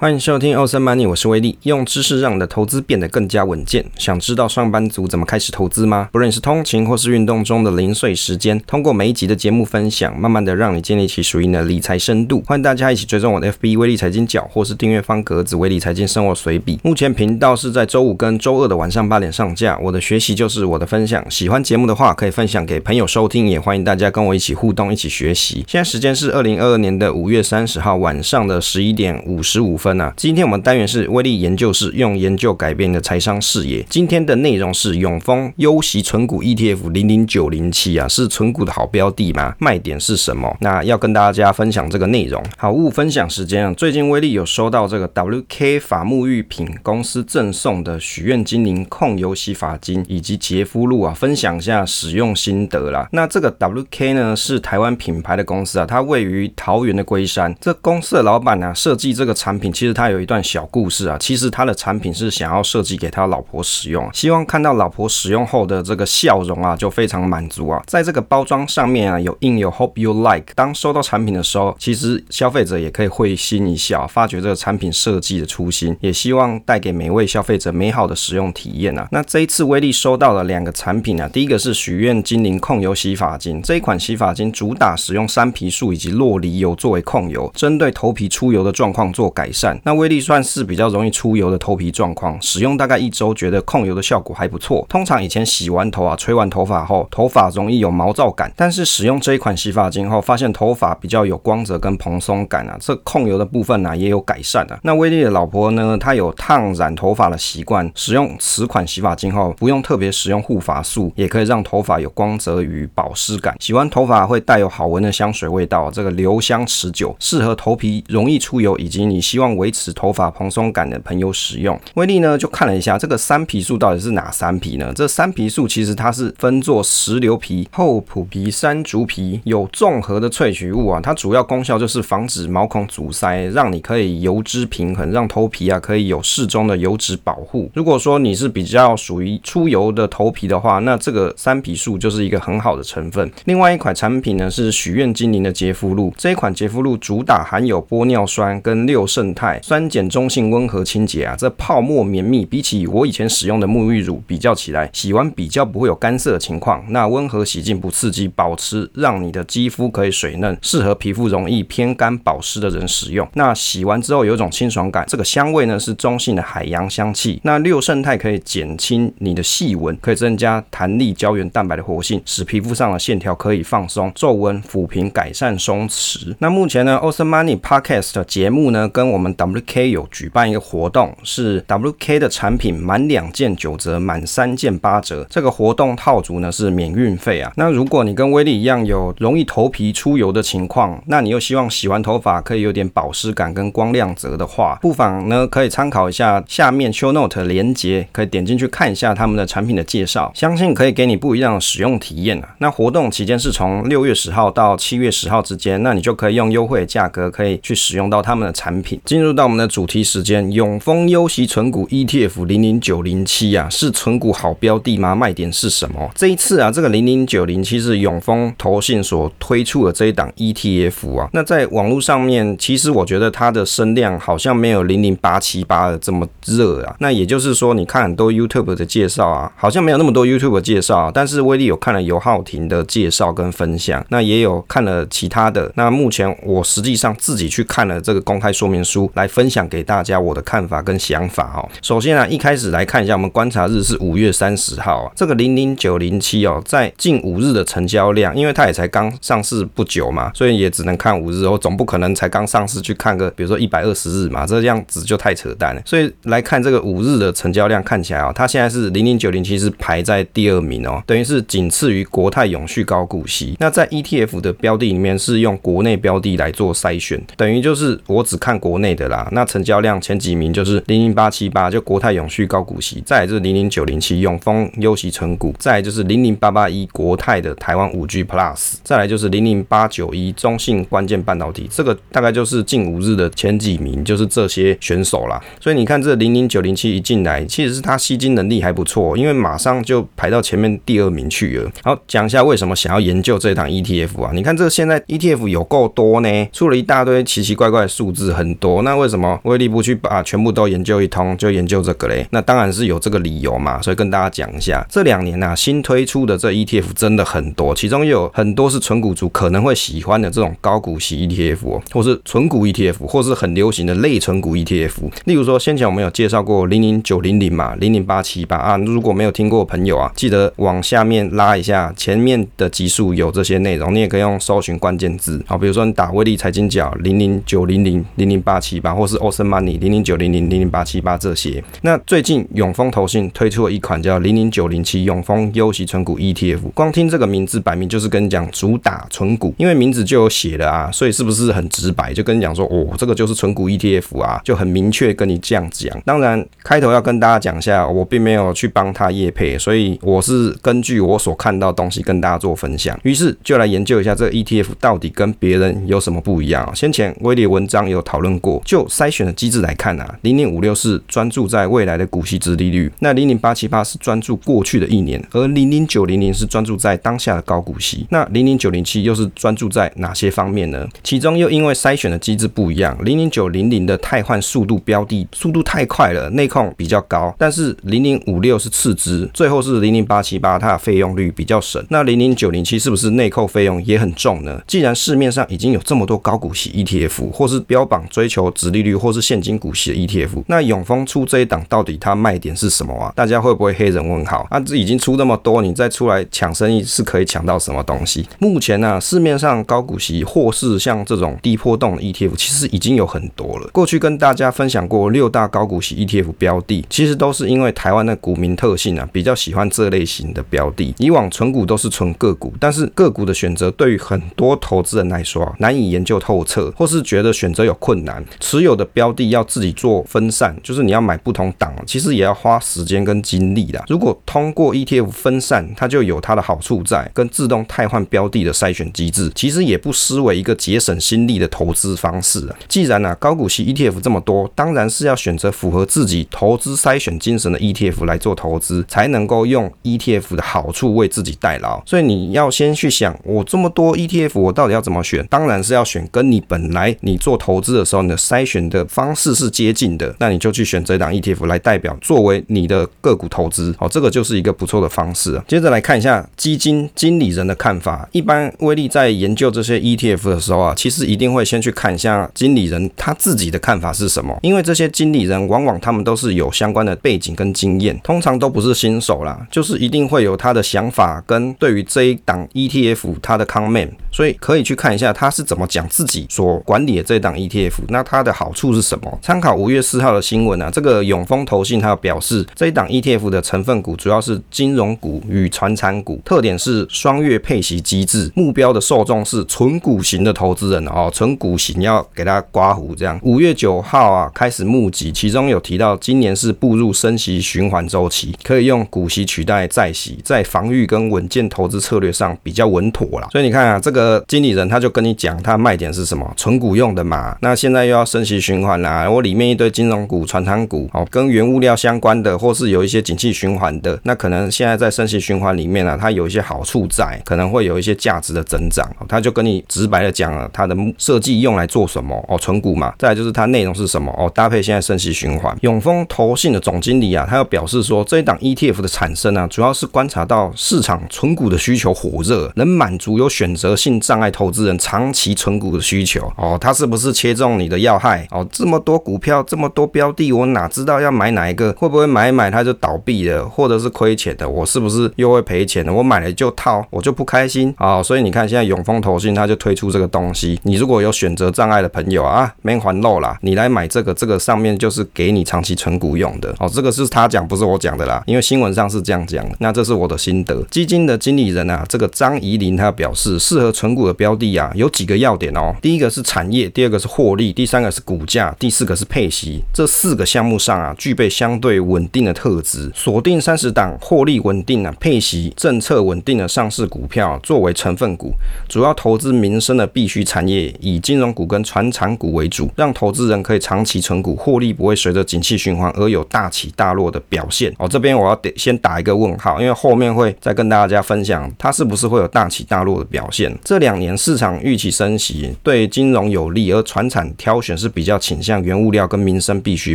欢迎收听欧森 Money，我是威利，用知识让你的投资变得更加稳健。想知道上班族怎么开始投资吗？不论是通勤或是运动中的零碎时间，通过每一集的节目分享，慢慢的让你建立起属于你的理财深度。欢迎大家一起追踪我的 FB 威利财经角，或是订阅方格子威利财经生活随笔。目前频道是在周五跟周二的晚上八点上架。我的学习就是我的分享，喜欢节目的话可以分享给朋友收听，也欢迎大家跟我一起互动，一起学习。现在时间是二零二二年的五月三十号晚上的十一点五十五分。今天我们单元是威力研究室，用研究改变的财商视野。今天的内容是永丰优息存股 ETF 零零九零七啊，是存股的好标的吗？卖点是什么？那要跟大家分享这个内容。好物分享时间啊，最近威力有收到这个 WK 法沐浴品公司赠送的许愿精灵控油洗发精以及洁肤露啊，分享一下使用心得啦。那这个 WK 呢是台湾品牌的公司啊，它位于桃园的龟山。这公司的老板呢设计这个产品。其实他有一段小故事啊，其实他的产品是想要设计给他老婆使用，希望看到老婆使用后的这个笑容啊，就非常满足啊。在这个包装上面啊，有印有 Hope you like。当收到产品的时候，其实消费者也可以会心一笑，发觉这个产品设计的初心，也希望带给每位消费者美好的使用体验啊。那这一次威利收到了两个产品啊，第一个是许愿精灵控油洗发精，这一款洗发精主打使用山皮素以及洛梨油作为控油，针对头皮出油的状况做改善。那威力算是比较容易出油的头皮状况，使用大概一周，觉得控油的效果还不错。通常以前洗完头啊，吹完头发后，头发容易有毛躁感，但是使用这一款洗发精后，发现头发比较有光泽跟蓬松感啊，这控油的部分呢、也有改善啊。那威力的老婆呢，她有烫染头发的习惯，使用此款洗发精后，不用特别使用护发素，也可以让头发有光泽与保湿感。洗完头发会带有好闻的香水味道，这个留香持久，适合头皮容易出油以及你希望。维持头发蓬松感的朋友使用。威利呢就看了一下这个三皮素到底是哪三皮呢？这三皮素其实它是分作石榴皮、厚朴皮、山竹皮，有综合的萃取物啊。它主要功效就是防止毛孔阻塞，让你可以油脂平衡，让头皮啊可以有适中的油脂保护。如果说你是比较属于出油的头皮的话，那这个三皮素就是一个很好的成分。另外一款产品呢是许愿精灵的洁肤露，这一款洁肤露主打含有玻尿酸跟六胜肽。酸碱中性温和清洁啊，这泡沫绵密，比起我以前使用的沐浴乳比较起来，洗完比较不会有干涩的情况。那温和洗净不刺激，保持让你的肌肤可以水嫩，适合皮肤容易偏干保湿的人使用。那洗完之后有一种清爽感，这个香味呢是中性的海洋香气。那六胜肽可以减轻你的细纹，可以增加弹力胶原蛋白的活性，使皮肤上的线条可以放松、皱纹抚平、改善松弛。那目前呢 osmoney Podcast 的节目呢，跟我们 WK 有举办一个活动，是 WK 的产品满两件九折，满三件八折。这个活动套组呢是免运费啊。那如果你跟威利一样有容易头皮出油的情况，那你又希望洗完头发可以有点保湿感跟光亮泽的话，不妨呢可以参考一下下面 Show Note 连接，可以点进去看一下他们的产品的介绍，相信可以给你不一样的使用体验啊。那活动期间是从六月十号到七月十号之间，那你就可以用优惠的价格可以去使用到他们的产品。今进入到我们的主题时间，永丰优息存股 ETF 零零九零七啊，是存股好标的吗？卖点是什么？这一次啊，这个零零九零七是永丰投信所推出的这一档 ETF 啊。那在网络上面，其实我觉得它的声量好像没有零零八七八的这么热啊。那也就是说，你看很多 YouTube 的介绍啊，好像没有那么多 YouTube 的介绍啊。但是威力有看了尤浩廷的介绍跟分享，那也有看了其他的。那目前我实际上自己去看了这个公开说明书来。分享给大家我的看法跟想法哦。首先啊，一开始来看一下，我们观察日是五月三十号啊，这个零零九零七哦，在近五日的成交量，因为它也才刚上市不久嘛，所以也只能看五日哦，总不可能才刚上市去看个，比如说一百二十日嘛，这样子就太扯淡了。所以来看这个五日的成交量，看起来啊，它现在是零零九零七是排在第二名哦，等于是仅次于国泰永续高股息。那在 ETF 的标的里面是用国内标的来做筛选，等于就是我只看国内的啦。那成交量前几名就是零零八七八，就国泰永续高股息，再来就是零零九零七永丰优息成股，再来就是零零八八一国泰的台湾五 G Plus，再来就是零零八九一中信关键半导体，这个大概就是近五日的前几名，就是这些选手啦。所以你看这零零九零七一进来，其实是它吸金能力还不错，因为马上就排到前面第二名去了。好，讲一下为什么想要研究这档 ETF 啊？你看这现在 ETF 有够多呢，出了一大堆奇奇怪怪的数字，很多。那那为什么威力不去把全部都研究一通，就研究这个嘞？那当然是有这个理由嘛。所以跟大家讲一下，这两年啊，新推出的这 ETF 真的很多，其中有很多是纯股族可能会喜欢的这种高股息 ETF，或是纯股 ETF，或是很流行的类存股 ETF。例如说，先前我们有介绍过零零九零零嘛，零零八七八啊，如果没有听过朋友啊，记得往下面拉一下，前面的集数有这些内容，你也可以用搜寻关键字，好，比如说你打威力财经角零零九零零零零八七八，或是 Awesome Money 零零九零零零零八七八这些。那最近永丰投信推出了一款叫零零九零七永丰优息存股 ETF，光听这个名字，摆明就是跟你讲主打存股，因为名字就有写了啊，所以是不是很直白，就跟你讲说，哦，这个就是存股 ETF 啊，就很明确跟你这样讲。当然，开头要跟大家讲一下，我并没有去帮他业配，所以我是根据我所看到的东西跟大家做分享。于是就来研究一下这 ETF 到底跟别人有什么不一样。先前威力文章有讨论过，就筛选的机制来看啊，零零五六是专注在未来的股息殖利率，那零零八七八是专注过去的一年，而零零九零零是专注在当下的高股息。那零零九零七又是专注在哪些方面呢？其中又因为筛选的机制不一样，零零九零零的汰换速度标的速度太快了，内控比较高，但是零零五六是次之，最后是零零八七八，它的费用率比较省。那零零九零七是不是内扣费用也很重呢？既然市面上已经有这么多高股息 ETF，或是标榜追求殖利率或是现金股息的 ETF，那永丰出这一档到底它卖点是什么啊？大家会不会黑人问号？啊，这已经出那么多，你再出来抢生意是可以抢到什么东西？目前呢、啊，市面上高股息或是像这种低波动的 ETF，其实已经有很多了。过去跟大家分享过六大高股息 ETF 标的，其实都是因为台湾的股民特性啊，比较喜欢这类型的标的。以往存股都是存个股，但是个股的选择对于很多投资人来说啊，难以研究透彻，或是觉得选择有困难。持有的标的要自己做分散，就是你要买不同档，其实也要花时间跟精力的。如果通过 ETF 分散，它就有它的好处在，跟自动汰换标的的筛选机制，其实也不失为一个节省心力的投资方式啊。既然啊高股息 ETF 这么多，当然是要选择符合自己投资筛选精神的 ETF 来做投资，才能够用 ETF 的好处为自己代劳。所以你要先去想，我这么多 ETF，我到底要怎么选？当然是要选跟你本来你做投资的时候你的筛选的方式是接近的，那你就去选这档 ETF 来代表作为你的个股投资。好，这个就是一个不错的方式。接着来看一下基金经理人的看法。一般威力在研究这些 ETF 的时候啊，其实一定会先去看一下经理人他自己的看法是什么，因为这些经理人往往他们都是有相关的背景跟经验，通常都不是新手啦，就是一定会有他的想法跟对于这一档 ETF 他的 comment，所以可以去看一下他是怎么讲自己所管理的这档 ETF，那他它的好处是什么？参考五月四号的新闻啊，这个永丰投信它表示这一档 ETF 的成分股主要是金融股与传产股，特点是双月配息机制，目标的受众是纯股型的投资人哦，纯股型要给他刮胡这样。五月九号啊开始募集，其中有提到今年是步入升息循环周期，可以用股息取代债息，在防御跟稳健投资策略上比较稳妥啦。所以你看啊，这个经理人他就跟你讲，他卖点是什么？存股用的嘛。那现在又要升息循环啦，我里面一堆金融股、传产股哦，跟原物料相关的，或是有一些景气循环的，那可能现在在升息循环里面啊，它有一些好处在，可能会有一些价值的增长。他就跟你直白的讲了，它的设计用来做什么哦，存股嘛。再来就是它内容是什么哦，搭配现在升息循环。永丰投信的总经理啊，他要表示说，这一档 ETF 的产生啊，主要是观察到市场存股的需求火热，能满足有选择性障碍投资人长期存股的需求哦。他是不是切中你的要害哦？这么多股票，这么多标的，我哪知道要买哪一个？会不会买一买它就倒闭了，或者是亏钱的？我是不是又会赔钱的？我买了就套，我就不开心啊、哦！所以你看，现在永丰投信他就推出这个东西，你如果有选择障碍的朋友啊，免烦恼啦，你来买这个，这个上面就是给你长期存股用的哦。这个是他讲，不是我讲的啦，因为新闻上是这样讲的。那这是我的心得。基金的经理人啊，这个张怡林他表示，适合存股的标的啊，有几个要点哦。第一个是产业，第二个是获利，第三个是股价，第四个是配息。这四个项目上啊，具备相对稳定的特质。锁定三十档获利稳定啊，配息政策稳定的上市股票作为成分股，主要投资民生的必需产业，以金融股跟传产股为主，让投资人可以长期存股，获利不会随着景气循环而有大起大落的表现。哦，这边我要得先打一个问号，因为后面会再跟大家分享它是不是会有大起大落的表现。这两年市场预期升息对金融有利，而传产挑选是比较倾向原物料跟民生必需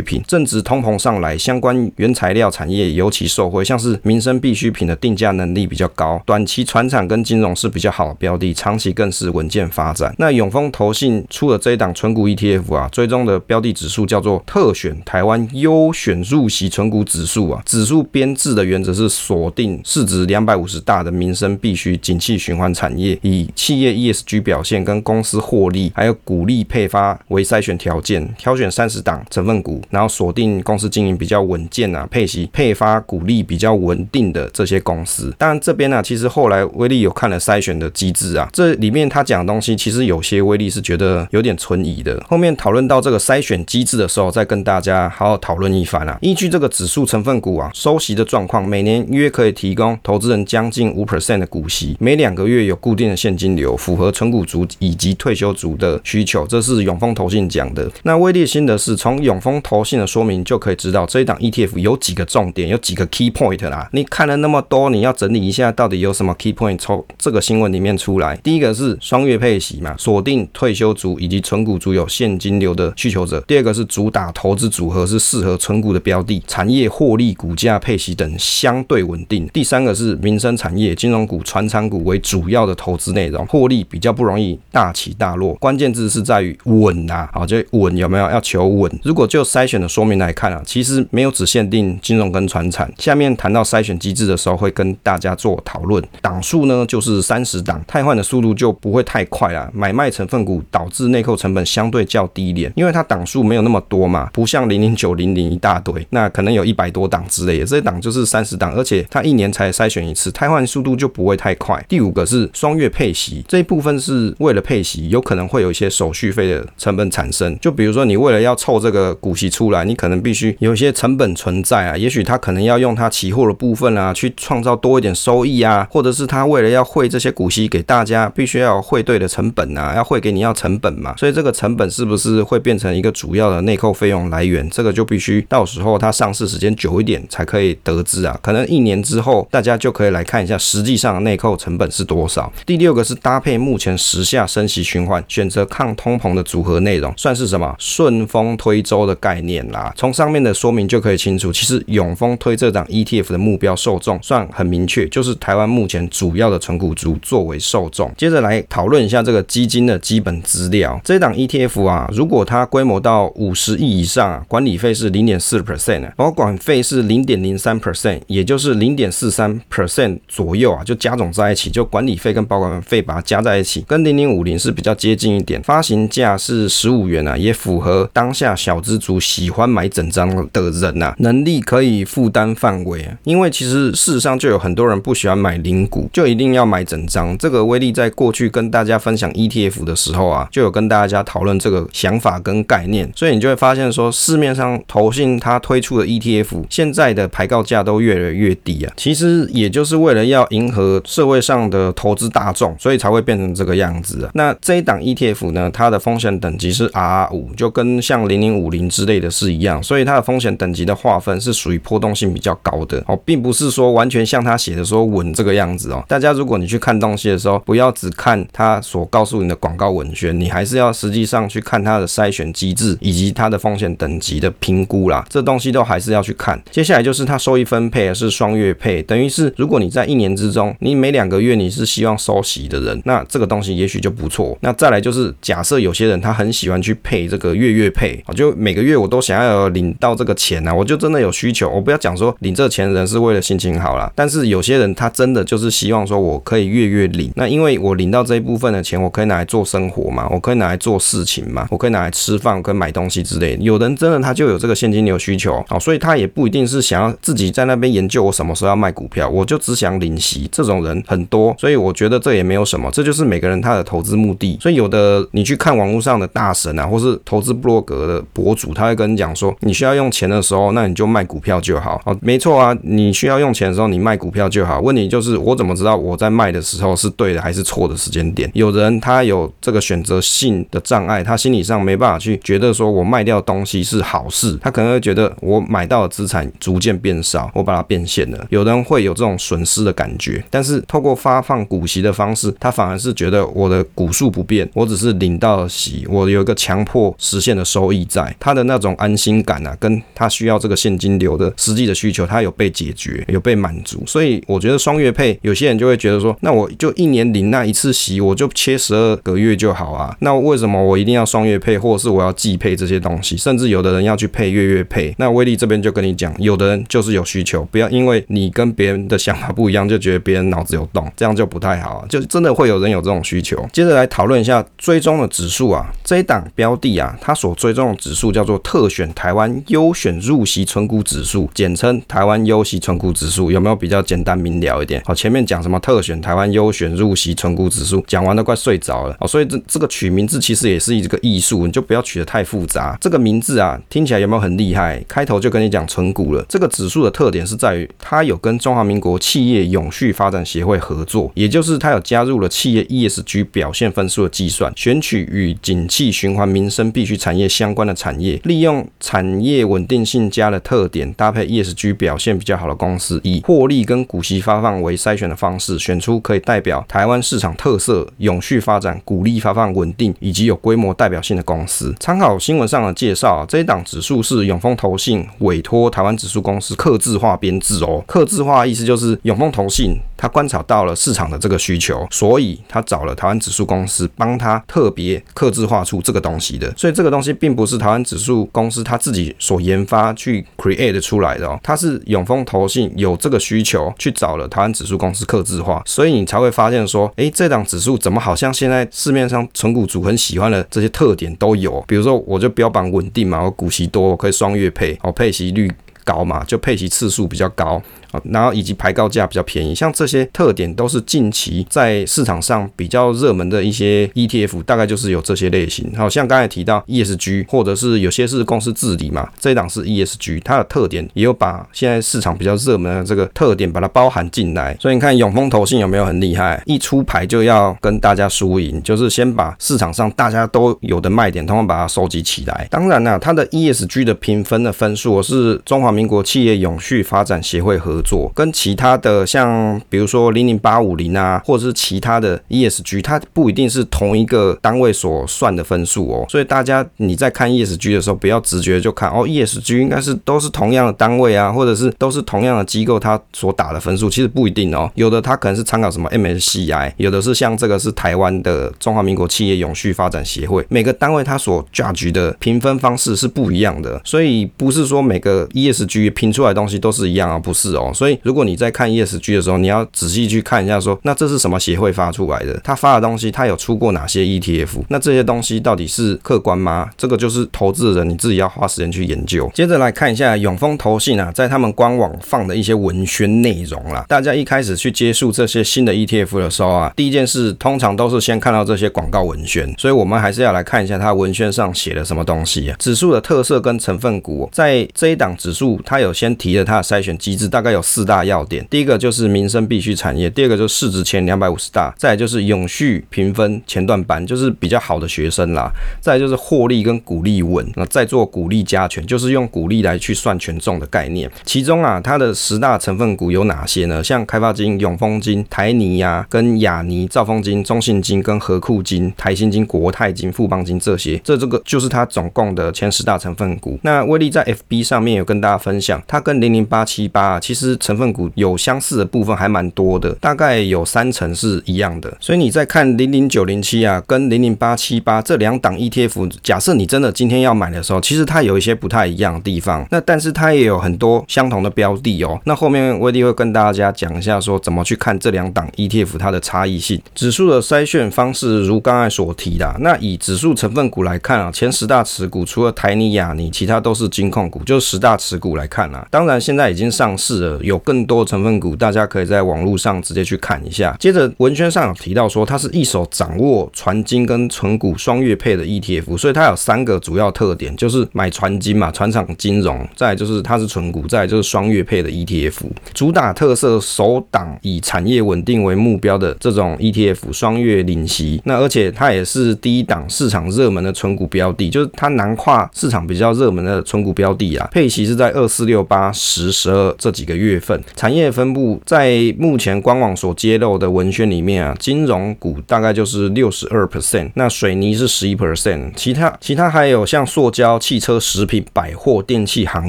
品。正值通膨上来，相关原材料产业尤其受惠，像是民生必需品的定价能力比较高，短期传产跟金融是比较好的标的，长期更是稳健发展。那永丰投信出了这一档存股 ETF 啊，追踪的标的指数叫做特选台湾优选入息存股指数啊，指数编制的原则是锁定市值两百五十大的民生必需、景气循环产业，以企业 ESG 表现跟公司获利还有股利配发为筛选条件，挑选三十档成分股，然后锁定公司经营比较稳健啊，配息配发股利比较稳定的这些公司。当然这边呢、啊，其实后来威力有看了筛选的机制啊，这里面他讲的东西其实有些威力是觉得有点存疑的。后面讨论到这个筛选机制的时候，再跟大家好好讨论一番啊。依据这个指数成分股啊收息的状况，每年约可以提供投资人将近五 percent 的股息，每两个月有固定的现金流，符合存股族以及退休族的需求。这是永丰投信讲的。那威力心得是从永丰投信的说明就可以知道，这一档 ETF 有几个重点，有几个 key point 啦。你看了那么多，你要整理一下，到底有什么 key point 从这个新闻里面出来？第一个是双月配息嘛，锁定退休族以及存股族有现金流的需求者。第二个是主打投资组合是适合存股的标的，产业获利、股价配息等相对稳定。第三个是民生产业、金融股、传产股为主要的投资内容，获利比较不容易大起大落。关键字是在于稳啊，好，就稳有没有要求稳？如果就筛选的说明来看啊，其实没有只限定金融跟传产。下面谈到筛选机制的时候，会跟大家做讨论。档数呢，就是三十档，汰换的速度就不会太快啦。买卖成分股导致内扣成本相对较低一点，因为它档数没有那么多嘛，不像零零九零零一大堆，那可能有一百多档之类的。这档就是三十档，而且它一年才筛选一次，汰换速度就不会太快。第五个是双月配息，这一部分是为了配息，有可能会有一些手续费的成本产生。就比如说你为了要凑这个股息出来，你可能必须有一些成本存在啊，也许他可能要用他期货的部分啊，去创造多一点收益啊，或者是他为了要汇这些股息给大家，必须要汇兑的成本啊，要汇给你要成本嘛，所以这个成本是不是会变成一个主要的内扣费用来源？这个就必须到时候它上市时间久一点才可以得知啊，可能一年之后大家就可以来看一下实际上内扣成本是多少。第六个是搭配目前时下升息循环，选择抗通膨的组合内容，算是什么顺风推舟的概念啦。从上面的说明就可以清楚，其实永丰推这档 ETF 的目标受众算很明确，就是台湾目前主要的存股族作为受众。接着来讨论一下这个基金的基本资料。这档 ETF 啊，如果它规模到五十亿以上啊，管理费是零点四 percent，保管费是零点零三 percent，也就是零点四三 percent 左右啊，就加总在一起，就管理费跟保管费把它加在一起，跟零零五零是比较接近一点。发行价是十五元也符合当下小资族喜欢买整张的人、啊，能力可以负担范围啊。因为其实事实上就有很多人不喜欢买零股，就一定要买整张。这个威力在过去跟大家分享 ETF 的时候啊，就有跟大家讨论这个想法跟概念，所以你就会发现说，市面上投信它推出的 ETF 现在的牌告价都越来越低啊。其实也就是为了要迎合社会上的投资大众，所以才会变成这个样子啊。那这一档 ETF 呢，它的风险等级是 RR 五，就跟像零零五零之类的是一样，所以它的风险等级的划分是属于波动性比较高的哦，并不是说完全像他写的说稳这个样子哦。大家如果你去看东西的时候，不要只看他所告诉你的广告文宣，你还是要实际上去看它的筛选机制以及它的风险等级的评估啦，这东西都还是要去看。接下来就是它收益分配是双月配，等于是如果你在一年之中，你每两个月你是希望收息的人，那这个东西也许就不错。那再来就是假设有些人他很喜欢去配这个月月配，就每个月我都想要领到这个钱啊，我就真的有需求。我不要讲说领这钱的人是为了心情好啦，但是有些人他真的就是希望说我可以月月领，那因为我领到这一部分的钱，我可以拿来做生活嘛，我可以拿来做事情嘛，我可以拿来吃饭跟买东西之类的。有人真的他就有这个现金流需求，啊，所以他也不一定是想要自己在那边研究我什么时候要卖股票，我就只想领息。这种人很多，所以我觉得这也没有什么，这就是每个人他的投资目的。所以有的你去看网络上的大神啊，或是投资布洛格的博主，他会跟你讲说，你需要用钱的时候，那你就卖股票就好。好，没错啊，你需要用钱的时候，你卖股票就好。问题就是我怎么知道我在卖的时候是对的还是错的时间点？有人他有这个选择性的障碍，他心理上没办法去觉得说我卖掉东西是好事，他可能会觉得我买到的资产逐渐变少，我把它变现了。有人会有这种损失的感觉，但是透过发放股息的方式，他反而是觉得我的股数不变，我只是领到了息，我有一个强。强迫实现的收益在，他的那种安心感啊，跟他需要这个现金流的实际的需求，他有被解决，有被满足。所以我觉得双月配，有些人就会觉得说，那我就一年领那一次息，我就切十二个月就好啊。那为什么我一定要双月配，或者是我要季配这些东西？甚至有的人要去配月月配。那威利这边就跟你讲，有的人就是有需求，不要因为你跟别人的想法不一样，就觉得别人脑子有洞，这样就不太好啊。就真的会有人有这种需求。接着来讨论一下追踪的指数啊，这一档标的啊，它所追踪的指数叫做特选台湾优选入息存股指数，简称台湾优息存股指数，有没有比较简单明了一点？好，前面讲什么特选台湾优选入息存股指数，讲完都快睡着了。哦，所以这这个取名字其实也是一个艺术，你就不要取得太复杂。这个名字啊，听起来有没有很厉害？开头就跟你讲存股了。这个指数的特点是在于，它有跟中华民国企业永续发展协会合作，也就是它有加入了企业 ESG 表现分数的计算，选取与景气循环、民生必需产业相关的产业，利用产业稳定性加的特点，搭配 ESG 表现比较好的公司，以获利跟股息发放为筛选的方式，选出可以代表台湾市场特色、永续发展、股利发放稳定以及有规模代表性的公司。参考新闻上的介绍，这一档指数是永丰投信委托台湾指数公司刻制化编制哦。刻制化意思就是永丰投信他观察到了市场的这个需求，所以他找了台湾指数公司帮他特别刻制化出这个东东西的。所以这个东西并不是台湾指数公司他自己所研发去 create 出来的哦，它是永丰投信有这个需求去找了台湾指数公司客制化，所以你才会发现说，诶，这档指数怎么好像现在市面上存股族很喜欢的这些特点都有，比如说我就标榜稳定嘛，我股息多，我可以双月配，哦，配息率高嘛，就配息次数比较高。然后以及排高价比较便宜，像这些特点都是近期在市场上比较热门的一些 ETF，大概就是有这些类型。好像刚才提到 ESG，或者是有些是公司治理嘛，这一档是 ESG，它的特点也有把现在市场比较热门的这个特点把它包含进来。所以你看永丰投信有没有很厉害？一出牌就要跟大家输赢，就是先把市场上大家都有的卖点，通通把它收集起来。当然啦，它的 ESG 的评分的分数是中华民国企业永续发展协会合做跟其他的像比如说零零八五零啊，或者是其他的 ESG，它不一定是同一个单位所算的分数哦。所以大家你在看 ESG 的时候，不要直觉就看哦，ESG 应该是都是同样的单位啊，或者是都是同样的机构它所打的分数，其实不一定哦。有的它可能是参考什么 MSCI，有的是像这个是台湾的中华民国企业永续发展协会，每个单位它所加局的评分方式是不一样的，所以不是说每个 ESG 评出来的东西都是一样啊，不是哦。所以，如果你在看 ESG 的时候，你要仔细去看一下，说那这是什么协会发出来的？他发的东西，他有出过哪些 ETF？那这些东西到底是客观吗？这个就是投资人你自己要花时间去研究。接着来看一下永丰投信啊，在他们官网放的一些文宣内容啦。大家一开始去接触这些新的 ETF 的时候啊，第一件事通常都是先看到这些广告文宣，所以我们还是要来看一下它文宣上写了什么东西啊。指数的特色跟成分股，在这一档指数，它有先提了它的筛选机制，大概有。四大要点，第一个就是民生必需产业，第二个就是市值前两百五十大，再就是永续评分前段班，就是比较好的学生啦，再就是获利跟股利稳，那再做股利加权，就是用股利来去算权重的概念。其中啊，它的十大成分股有哪些呢？像开发金、永丰金、台泥呀、跟亚泥、兆丰金、中信金跟合库金、台新金、国泰金、富邦金这些，这这个就是它总共的前十大成分股。那威利在 FB 上面有跟大家分享，它跟零零八七八其实。成分股有相似的部分还蛮多的，大概有三成是一样的。所以你在看零零九零七啊，跟零零八七八这两档 ETF，假设你真的今天要买的时候，其实它有一些不太一样的地方。那但是它也有很多相同的标的哦。那后面威利会跟大家讲一下，说怎么去看这两档 ETF 它的差异性。指数的筛选方式如刚才所提的，那以指数成分股来看啊，前十大持股除了台泥、亚泥，其他都是金控股，就十大持股来看啊。当然现在已经上市了，有。更多成分股，大家可以在网络上直接去看一下。接着文宣上有提到说，它是一手掌握传金跟存股双月配的 ETF，所以它有三个主要特点，就是买传金嘛，传产金融，再就是它是存股，再就是双月配的 ETF。主打特色首档以产业稳定为目标的这种 ETF，双月领息。那而且它也是第一档市场热门的存股标的，就是它囊括市场比较热门的存股标的啊，配息是在二四六八十十二这几个月月份产业分布，在目前官网所揭露的文宣里面啊，金融股大概就是六十二 percent，那水泥是十一 percent，其他其他还有像塑胶、汽车、食品、百货、电器、航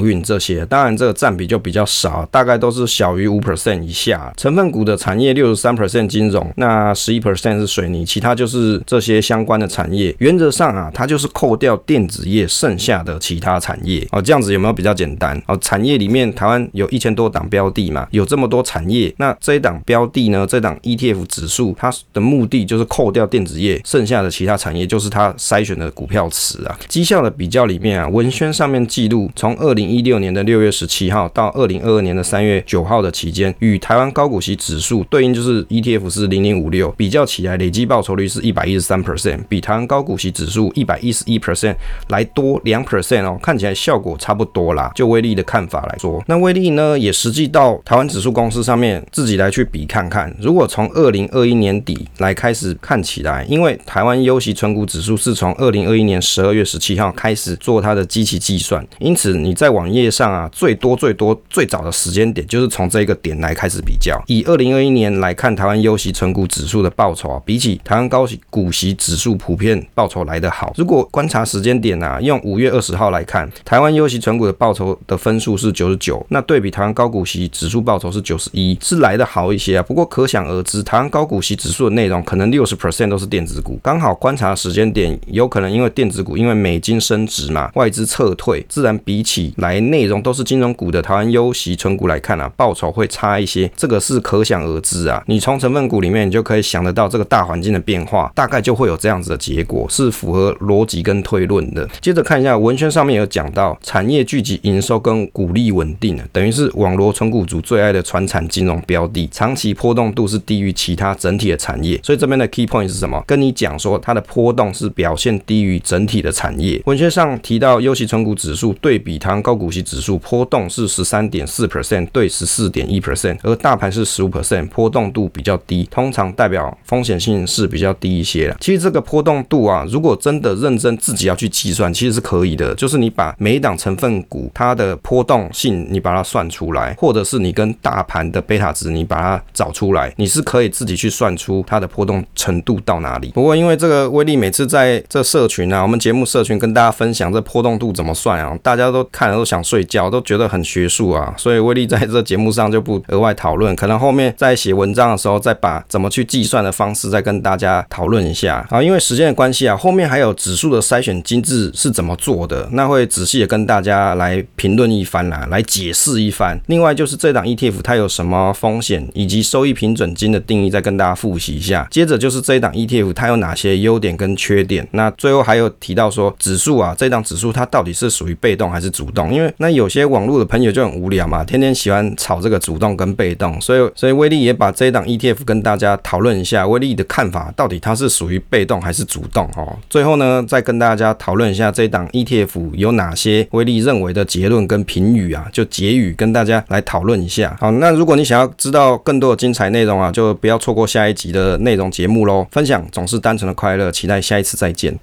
运这些，当然这个占比就比较少，大概都是小于五 percent 以下。成分股的产业六十三 percent 金融，那十一 percent 是水泥，其他就是这些相关的产业。原则上啊，它就是扣掉电子业剩下的其他产业哦，这样子有没有比较简单？哦，产业里面台湾有一千多档标的嘛，有这么多产业，那这一档标的呢，这档 ETF 指数它的目的就是扣掉电子业，剩下的其他产业就是它筛选的股票池啊。绩效的比较里面啊，文宣上面记录从二零一六年的六月十七号到二零二二年的三月九号的期间，与台湾高股息指数对应就是 ETF 是零零五六，比较起来累计报酬率是一百一十三 percent，比台湾高股息指数一百一十一 percent 来多两 percent 哦，看起来效果差不多啦。就威力的看法来说，那威力呢也实际到台湾指数公司上面自己来去比看看，如果从二零二一年底来开始看起来，因为台湾优息存股指数是从二零二一年十二月十七号开始做它的基期计算，因此你在网页上啊，最多最多最早的时间点就是从这个点来开始比较。以二零二一年来看，台湾优息存股指数的报酬啊，比起台湾高股息指数普遍报酬来得好。如果观察时间点啊，用五月二十号来看，台湾优息存股的报酬的分数是九十九，那对比台湾高股息指数报酬是九十一，是来的好一些啊。不过可想而知，台湾高股息指数的内容可能六十 percent 都是电子股，刚好观察时间点，有可能因为电子股因为美金升值嘛，外资撤退，自然比起来内容都是金融股的台湾优息存股来看啊，报酬会差一些，这个是可想而知啊。你从成分股里面，你就可以想得到这个大环境的变化，大概就会有这样子的结果，是符合逻辑跟推论的。接着看一下文宣上面有讲到，产业聚集营收跟股利稳定，等于是网络存股族最爱的传产金融标的，长期波动度是低于其他整体的产业。所以这边的 key point 是什么？跟你讲说它的波动是表现低于整体的产业。文学上提到优息存股指数对比台湾高股息指数波动是十三点四 percent 对十四点一 percent，而大盘是十五 percent，波动度比较低，通常代表风险性是比较低一些的。其实这个波动度啊，如果真的认真自己要去计算，其实是可以的。就是你把每一档成分股它的波动性你把它算出来，或者是你跟大盘的贝塔值你把它找出来，你是可以自己去算出它的波动程度到哪里。不过因为这个威力每次在这社群啊，我们节目社群跟大家分享这波动度怎么算啊，大家都看了都想睡觉，都觉得很学术啊，所以威力在这节目上就不额外讨论，可能后面在写文章的时候再把怎么去计算的方式再跟大家讨论一下啊。因为时间的关系啊，后面还有指数的筛选机制是怎么做的，那会仔细的跟大家来评论一番啦，来解释一番。另外另外就是这档 ETF 它有什么风险，以及收益平准金的定义，再跟大家复习一下。接着就是这档 ETF 它有哪些优点跟缺点。那最后还有提到说指数啊，这档指数它到底是属于被动还是主动？因为那有些网络的朋友就很无聊嘛，天天喜欢炒这个主动跟被动，所以所以威力也把这档 ETF 跟大家讨论一下，威力的看法到底它是属于被动还是主动哦。最后呢，再跟大家讨论一下这档 ETF 有哪些威力认为的结论跟评语啊，就结语跟大家来讨论一下。好，那如果你想要知道更多的精彩内容啊，就不要错过下一集的内容节目喽。分享总是单纯的快乐，期待下一次再见。